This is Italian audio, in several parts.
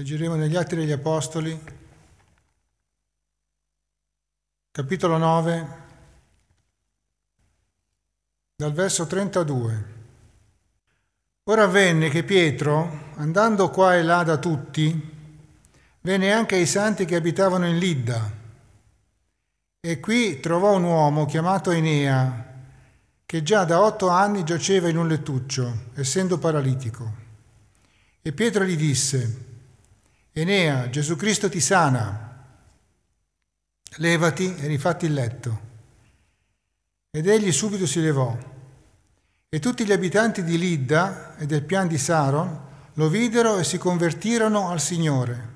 Leggeremo negli Atti degli Apostoli, capitolo 9, dal verso 32. Ora avvenne che Pietro, andando qua e là da tutti, venne anche ai santi che abitavano in Lidda. E qui trovò un uomo chiamato Enea, che già da otto anni giaceva in un lettuccio, essendo paralitico. E Pietro gli disse, Enea, Gesù Cristo ti sana, levati e rifatti il letto. Ed egli subito si levò. E tutti gli abitanti di Lidda e del pian di Saron lo videro e si convertirono al Signore.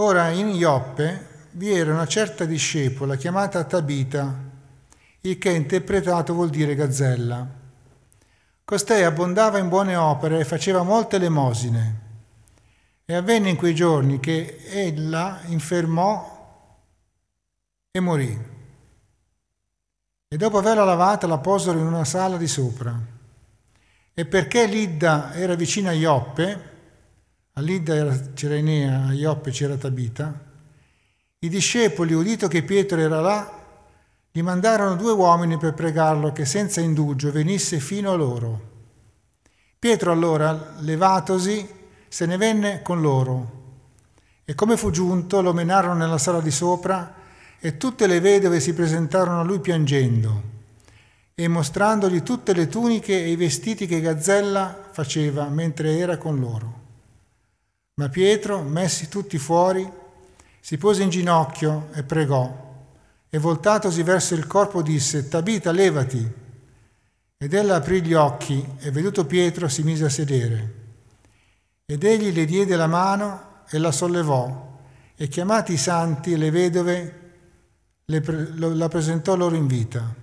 Ora in Ioppe vi era una certa discepola chiamata Tabita, il che interpretato vuol dire gazzella. Costei abbondava in buone opere e faceva molte lemosine. E avvenne in quei giorni che ella infermò e morì. E dopo averla lavata la posero in una sala di sopra. E perché Lidda era vicina a Ioppe, a Lidda c'era Enea, a Ioppe c'era Tabita, i discepoli, udito che Pietro era là, gli mandarono due uomini per pregarlo che senza indugio venisse fino a loro. Pietro allora, levatosi, se ne venne con loro. E come fu giunto, lo menarono nella sala di sopra e tutte le vedove si presentarono a lui piangendo e mostrandogli tutte le tuniche e i vestiti che Gazzella faceva mentre era con loro. Ma Pietro, messi tutti fuori, si pose in ginocchio e pregò e voltatosi verso il corpo disse, Tabita, levati. Ed ella aprì gli occhi e veduto Pietro si mise a sedere. Ed egli le diede la mano e la sollevò, e chiamati i santi e le vedove, le pre- la presentò loro in vita.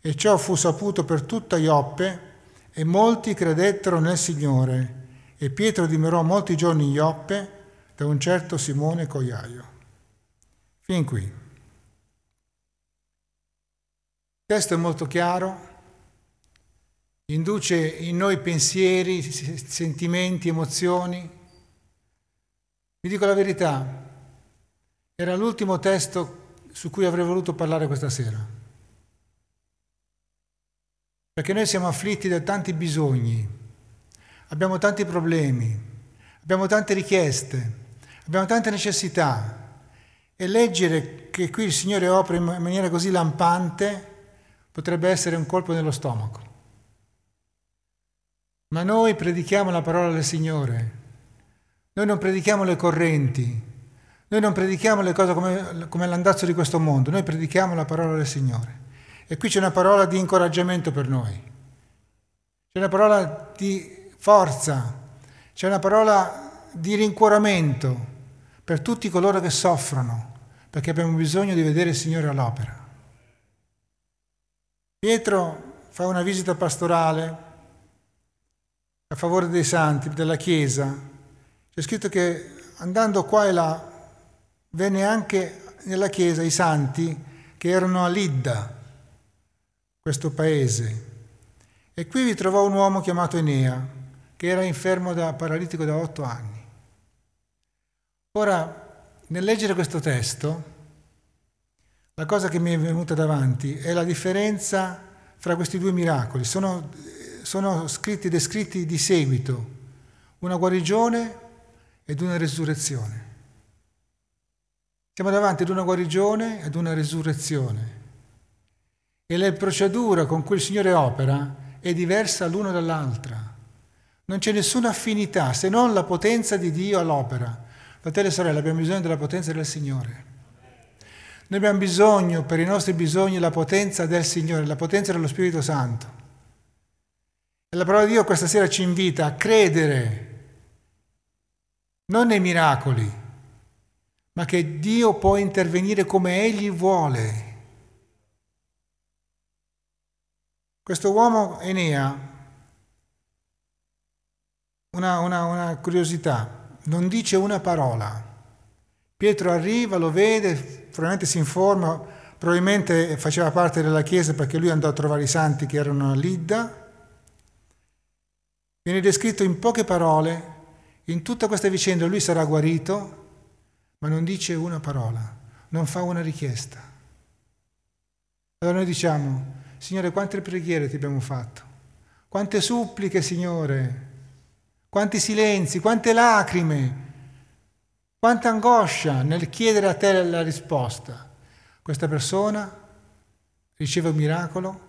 E ciò fu saputo per tutta Ioppe, e molti credettero nel Signore. E Pietro dimorò molti giorni in Ioppe da un certo Simone Coiaio. Fin qui. Il testo è molto chiaro, induce in noi pensieri, sentimenti, emozioni. Vi dico la verità, era l'ultimo testo su cui avrei voluto parlare questa sera. Perché noi siamo afflitti da tanti bisogni, abbiamo tanti problemi, abbiamo tante richieste, abbiamo tante necessità e leggere che qui il Signore opera in maniera così lampante potrebbe essere un colpo nello stomaco. Ma noi predichiamo la parola del Signore, noi non predichiamo le correnti, noi non predichiamo le cose come, come l'andazzo di questo mondo, noi predichiamo la parola del Signore. E qui c'è una parola di incoraggiamento per noi, c'è una parola di forza, c'è una parola di rincuoramento per tutti coloro che soffrono, perché abbiamo bisogno di vedere il Signore all'opera. Pietro fa una visita pastorale a favore dei santi, della Chiesa. C'è scritto che andando qua e là venne anche nella Chiesa i santi che erano a Lidda, questo paese. E qui vi trovò un uomo chiamato Enea, che era infermo da paralitico da otto anni. Ora, nel leggere questo testo, la cosa che mi è venuta davanti è la differenza fra questi due miracoli. Sono sono scritti descritti di seguito, una guarigione ed una resurrezione. Siamo davanti ad una guarigione ed una resurrezione. E la procedura con cui il Signore opera è diversa l'una dall'altra. Non c'è nessuna affinità se non la potenza di Dio all'opera. Fratelli e sorelle, abbiamo bisogno della potenza del Signore. Noi abbiamo bisogno per i nostri bisogni la potenza del Signore, la potenza dello Spirito Santo. E la parola di Dio questa sera ci invita a credere non nei miracoli, ma che Dio può intervenire come Egli vuole. Questo uomo Enea, una, una, una curiosità, non dice una parola. Pietro arriva, lo vede, probabilmente si informa, probabilmente faceva parte della chiesa perché lui andò a trovare i santi che erano a Lidda Viene descritto in poche parole In tutta questa vicenda lui sarà guarito, ma non dice una parola, non fa una richiesta. Allora noi diciamo, Signore, quante preghiere ti abbiamo fatto? Quante suppliche, Signore? Quanti silenzi, quante lacrime, quanta angoscia nel chiedere a te la risposta. Questa persona riceve un miracolo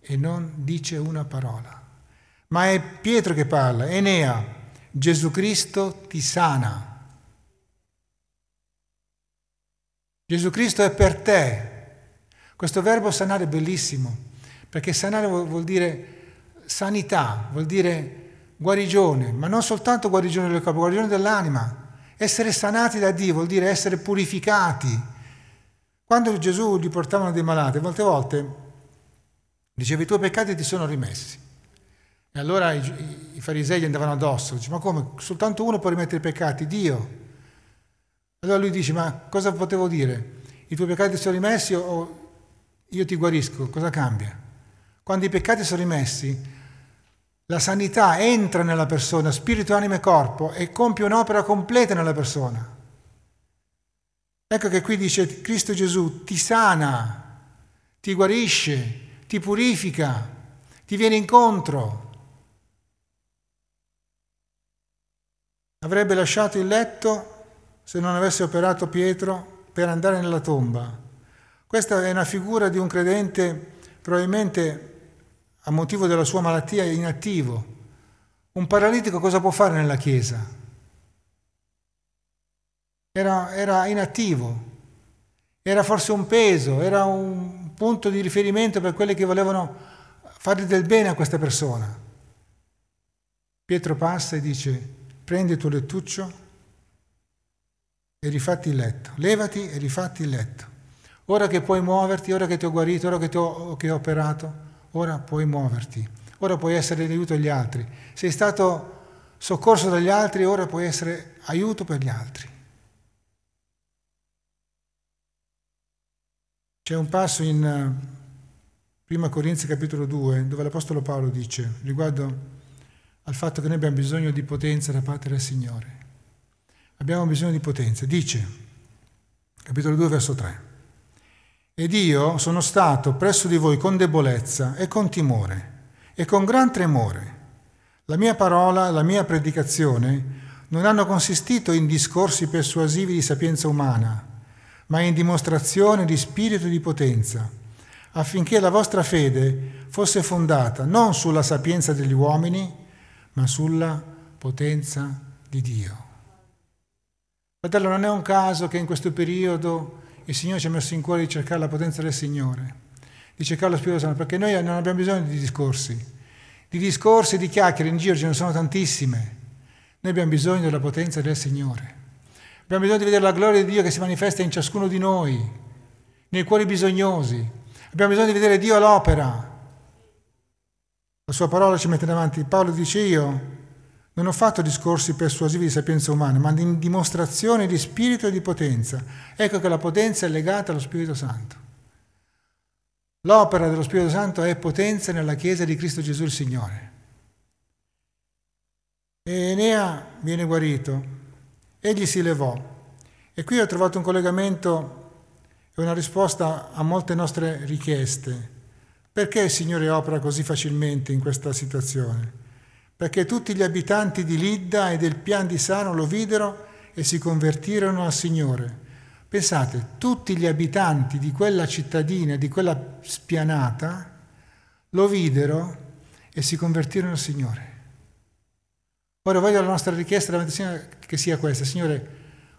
e non dice una parola. Ma è Pietro che parla, Enea, Gesù Cristo ti sana. Gesù Cristo è per te. Questo verbo sanare è bellissimo, perché sanare vuol dire sanità, vuol dire guarigione, ma non soltanto guarigione del corpo, guarigione dell'anima. Essere sanati da Dio vuol dire essere purificati. Quando Gesù gli portavano dei malati, molte volte diceva i tuoi peccati ti sono rimessi. E allora i, i farisei gli andavano addosso, dice ma come? Soltanto uno può rimettere i peccati? Dio. Allora lui dice ma cosa potevo dire? I tuoi peccati sono rimessi o io ti guarisco? Cosa cambia? Quando i peccati sono rimessi, la sanità entra nella persona, spirito, anima e corpo, e compie un'opera completa nella persona. Ecco che qui dice Cristo Gesù ti sana, ti guarisce, ti purifica, ti viene incontro. Avrebbe lasciato il letto se non avesse operato Pietro per andare nella tomba. Questa è una figura di un credente probabilmente a motivo della sua malattia inattivo. Un paralitico cosa può fare nella Chiesa? Era, era inattivo, era forse un peso, era un punto di riferimento per quelli che volevano fare del bene a questa persona. Pietro passa e dice, prendi il tuo lettuccio e rifatti il letto, levati e rifatti il letto. Ora che puoi muoverti, ora che ti ho guarito, ora che ti ho, che ho operato, ora puoi muoverti, ora puoi essere di aiuto agli altri. Sei stato soccorso dagli altri, ora puoi essere aiuto per gli altri. C'è un passo in 1 eh, Corinzi capitolo 2 dove l'Apostolo Paolo dice riguardo al fatto che noi abbiamo bisogno di potenza da parte del Signore. Abbiamo bisogno di potenza. Dice, capitolo 2 verso 3. Ed io sono stato presso di voi con debolezza e con timore e con gran tremore. La mia parola la mia predicazione non hanno consistito in discorsi persuasivi di sapienza umana, ma in dimostrazione di spirito e di potenza, affinché la vostra fede fosse fondata non sulla sapienza degli uomini, ma sulla potenza di Dio. Fratello, non è un caso che in questo periodo il Signore ci ha messo in cuore di cercare la potenza del Signore, di cercare lo Spirito Santo, perché noi non abbiamo bisogno di discorsi, di discorsi, di chiacchiere, in giro ce ne sono tantissime. Noi abbiamo bisogno della potenza del Signore. Abbiamo bisogno di vedere la gloria di Dio che si manifesta in ciascuno di noi, nei cuori bisognosi. Abbiamo bisogno di vedere Dio all'opera. La sua parola ci mette davanti. Paolo dice io non ho fatto discorsi persuasivi di sapienza umana, ma di dimostrazione di spirito e di potenza. Ecco che la potenza è legata allo Spirito Santo. L'opera dello Spirito Santo è potenza nella Chiesa di Cristo Gesù il Signore. E Enea viene guarito, egli si levò. E qui ho trovato un collegamento e una risposta a molte nostre richieste. Perché il Signore opera così facilmente in questa situazione? perché tutti gli abitanti di Lidda e del Pian di Sano lo videro e si convertirono al Signore. Pensate, tutti gli abitanti di quella cittadina, di quella spianata, lo videro e si convertirono al Signore. Ora voglio la nostra richiesta davanti al Signore che sia questa, Signore,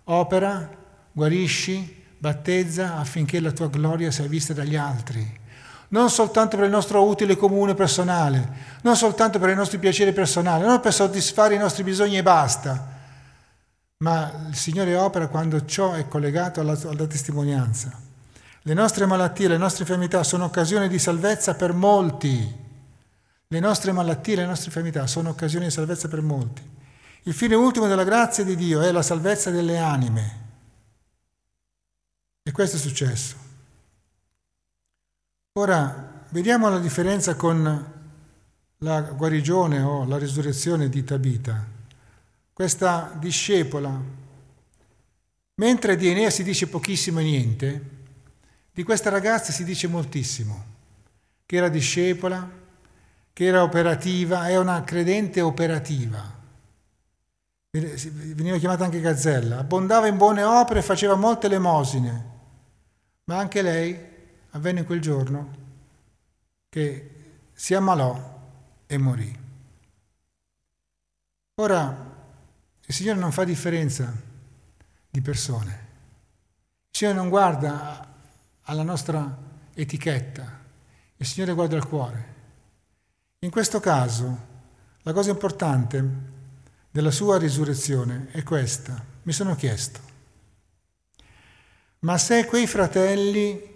opera, guarisci, battezza affinché la tua gloria sia vista dagli altri non soltanto per il nostro utile comune personale, non soltanto per i nostri piaceri personali, non per soddisfare i nostri bisogni e basta, ma il Signore opera quando ciò è collegato alla, alla testimonianza. Le nostre malattie, le nostre infermità sono occasioni di salvezza per molti. Le nostre malattie, le nostre infermità sono occasioni di salvezza per molti. Il fine ultimo della grazia di Dio è la salvezza delle anime. E questo è successo. Ora, vediamo la differenza con la guarigione o la risurrezione di Tabita. questa discepola, mentre di Enea si dice pochissimo e niente, di questa ragazza si dice moltissimo, che era discepola, che era operativa, è una credente operativa. Veniva chiamata anche Gazzella, abbondava in buone opere faceva molte elemosine, ma anche lei avvenne quel giorno che si ammalò e morì. Ora, il Signore non fa differenza di persone. Il Signore non guarda alla nostra etichetta, il Signore guarda il cuore. In questo caso, la cosa importante della sua risurrezione è questa. Mi sono chiesto, ma se quei fratelli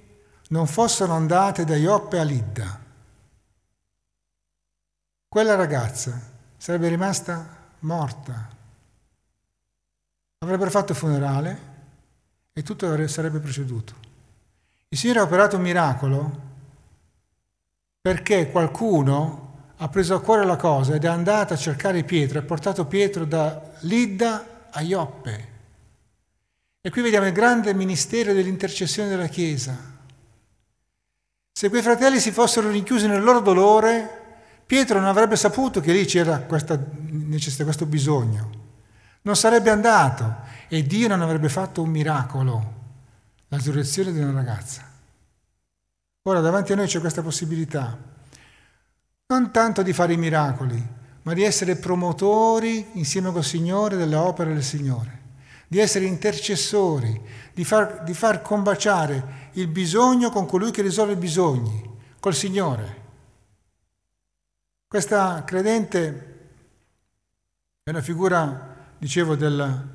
non fossero andati da Ioppe a Lidda, quella ragazza sarebbe rimasta morta avrebbero fatto il funerale e tutto sarebbe proceduto. Il Signore ha operato un miracolo perché qualcuno ha preso a cuore la cosa ed è andato a cercare Pietro ha portato Pietro da Lidda a Ioppe. E qui vediamo il grande ministero dell'intercessione della Chiesa. Se quei fratelli si fossero rinchiusi nel loro dolore, Pietro non avrebbe saputo che lì c'era questa necessità, questo bisogno. Non sarebbe andato e Dio non avrebbe fatto un miracolo, la risurrezione di una ragazza. Ora davanti a noi c'è questa possibilità, non tanto di fare i miracoli, ma di essere promotori insieme col Signore delle opere del Signore, di essere intercessori, di far, di far combaciare il bisogno con colui che risolve i bisogni, col Signore. Questa credente è una figura dicevo, del,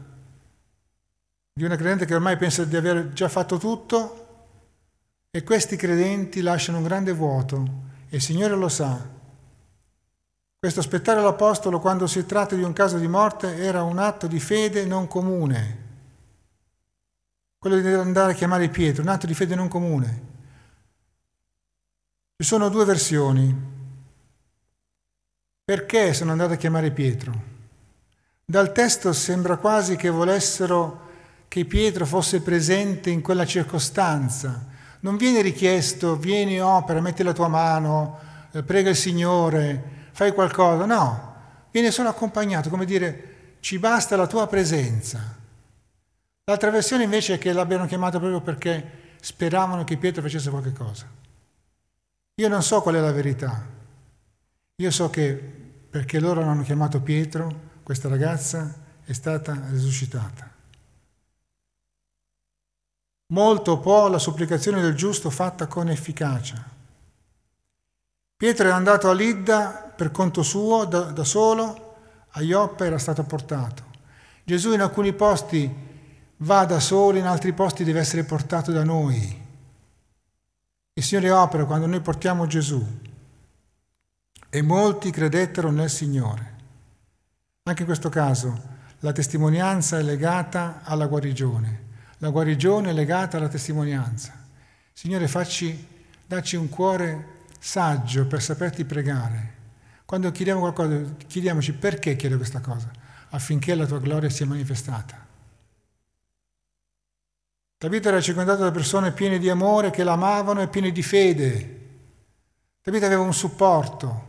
di una credente che ormai pensa di aver già fatto tutto e questi credenti lasciano un grande vuoto e il Signore lo sa. Questo aspettare l'Apostolo quando si tratta di un caso di morte era un atto di fede non comune. Quello di andare a chiamare Pietro, un atto di fede non comune. Ci sono due versioni. Perché sono andato a chiamare Pietro? Dal testo sembra quasi che volessero che Pietro fosse presente in quella circostanza. Non viene richiesto, vieni, opera, metti la tua mano, eh, prega il Signore, fai qualcosa. No, viene solo accompagnato, come dire, ci basta la tua presenza. L'altra versione invece è che l'abbiano chiamato proprio perché speravano che Pietro facesse qualche cosa. Io non so qual è la verità. Io so che perché loro hanno chiamato Pietro, questa ragazza è stata risuscitata. Molto può la supplicazione del giusto fatta con efficacia. Pietro è andato a Lidda per conto suo, da, da solo, a Ioppe era stato portato. Gesù in alcuni posti va da solo, in altri posti deve essere portato da noi. Il Signore opera quando noi portiamo Gesù e molti credettero nel Signore. Anche in questo caso la testimonianza è legata alla guarigione, la guarigione è legata alla testimonianza. Signore, facci, dacci un cuore saggio per saperti pregare. Quando chiediamo qualcosa, chiediamoci perché chiedo questa cosa, affinché la tua gloria sia manifestata. Davide era circondato da persone piene di amore che l'amavano e piene di fede. Davide aveva un supporto.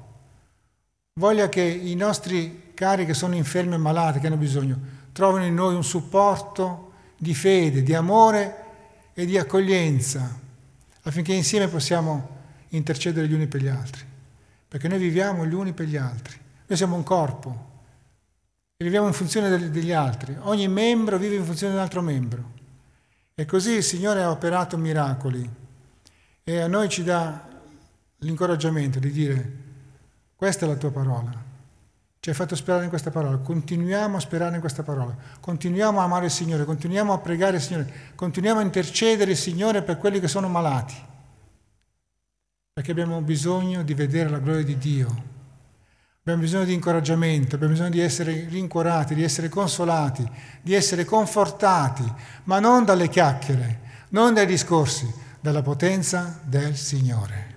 Voglia che i nostri cari che sono infermi e malati, che hanno bisogno, trovano in noi un supporto di fede, di amore e di accoglienza, affinché insieme possiamo intercedere gli uni per gli altri. Perché noi viviamo gli uni per gli altri. Noi siamo un corpo. E viviamo in funzione degli altri. Ogni membro vive in funzione di un altro membro. E così il Signore ha operato miracoli. E a noi ci dà l'incoraggiamento di dire questa è la tua parola, ci hai fatto sperare in questa parola, continuiamo a sperare in questa parola, continuiamo a amare il Signore, continuiamo a pregare il Signore, continuiamo a intercedere il Signore per quelli che sono malati, perché abbiamo bisogno di vedere la gloria di Dio, abbiamo bisogno di incoraggiamento, abbiamo bisogno di essere rincuorati, di essere consolati, di essere confortati, ma non dalle chiacchiere, non dai discorsi, dalla potenza del Signore.